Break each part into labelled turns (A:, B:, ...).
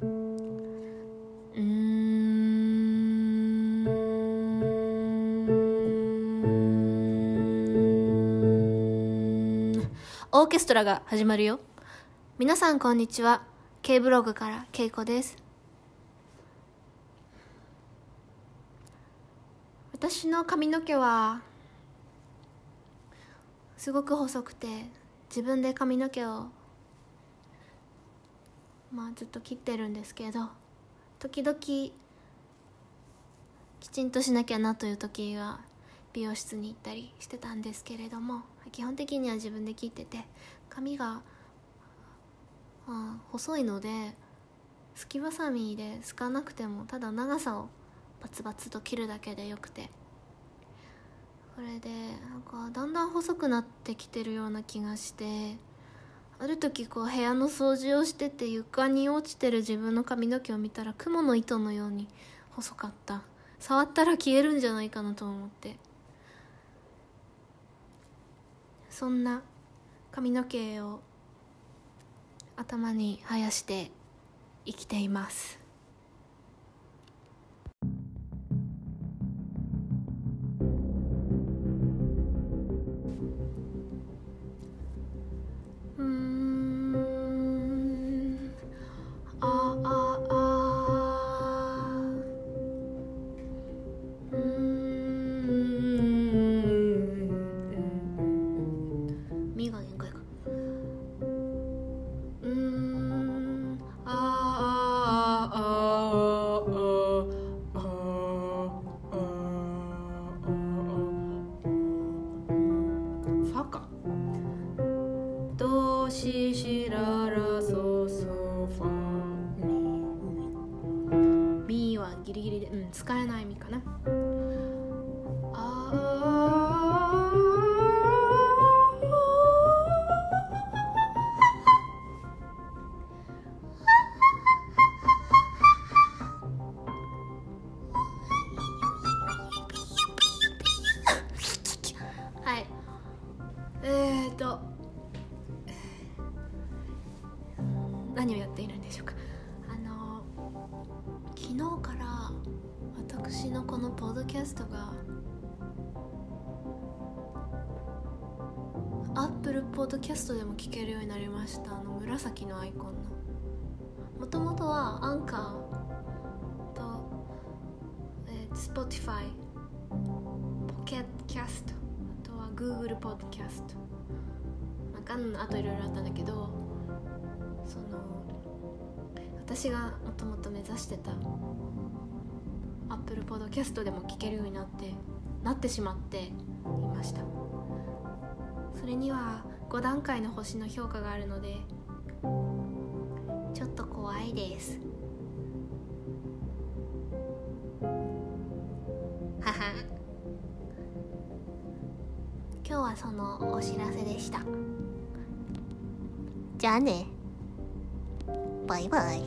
A: うん。オーケストラが始まるよ。皆さんこんにちは。K ブログからけいこです。私の髪の毛はすごく細くて自分で髪の毛をまあずっと切ってるんですけど時々きちんとしなきゃなという時は美容室に行ったりしてたんですけれども基本的には自分で切ってて髪があ細いのですきばさみですかなくてもただ長さをバツバツと切るだけでよくて。これでなんかだんだん細くなってきてるような気がしてある時こう部屋の掃除をしてて床に落ちてる自分の髪の毛を見たら蜘蛛の糸のように細かった。触ったら消えるんじゃないかなと思って。そんな髪の毛を頭に生やして生きています。ドシシララソソファミミはギリギリでうん使えないミかな。あ はい。えーと何をやっているんでしょうか？あの昨日から私のこのポッドキャストがアップルポッドキャストでも聞けるようになりました。あの紫のアイコンの。もともとはアンカーと、えー、Spotify ポケットキャストあとは Google ポッドキャストあといろいろあったんだけどその私がもともと目指してた Apple Podcast でも聞けるようになってなってしまっていました。それには5段階の星の評価があるのでちょっと怖いです。はは今日はそのお知らせでした。じゃあね。バイバイ。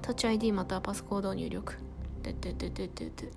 A: タッチ ID またはパスコードを入力。てててててて。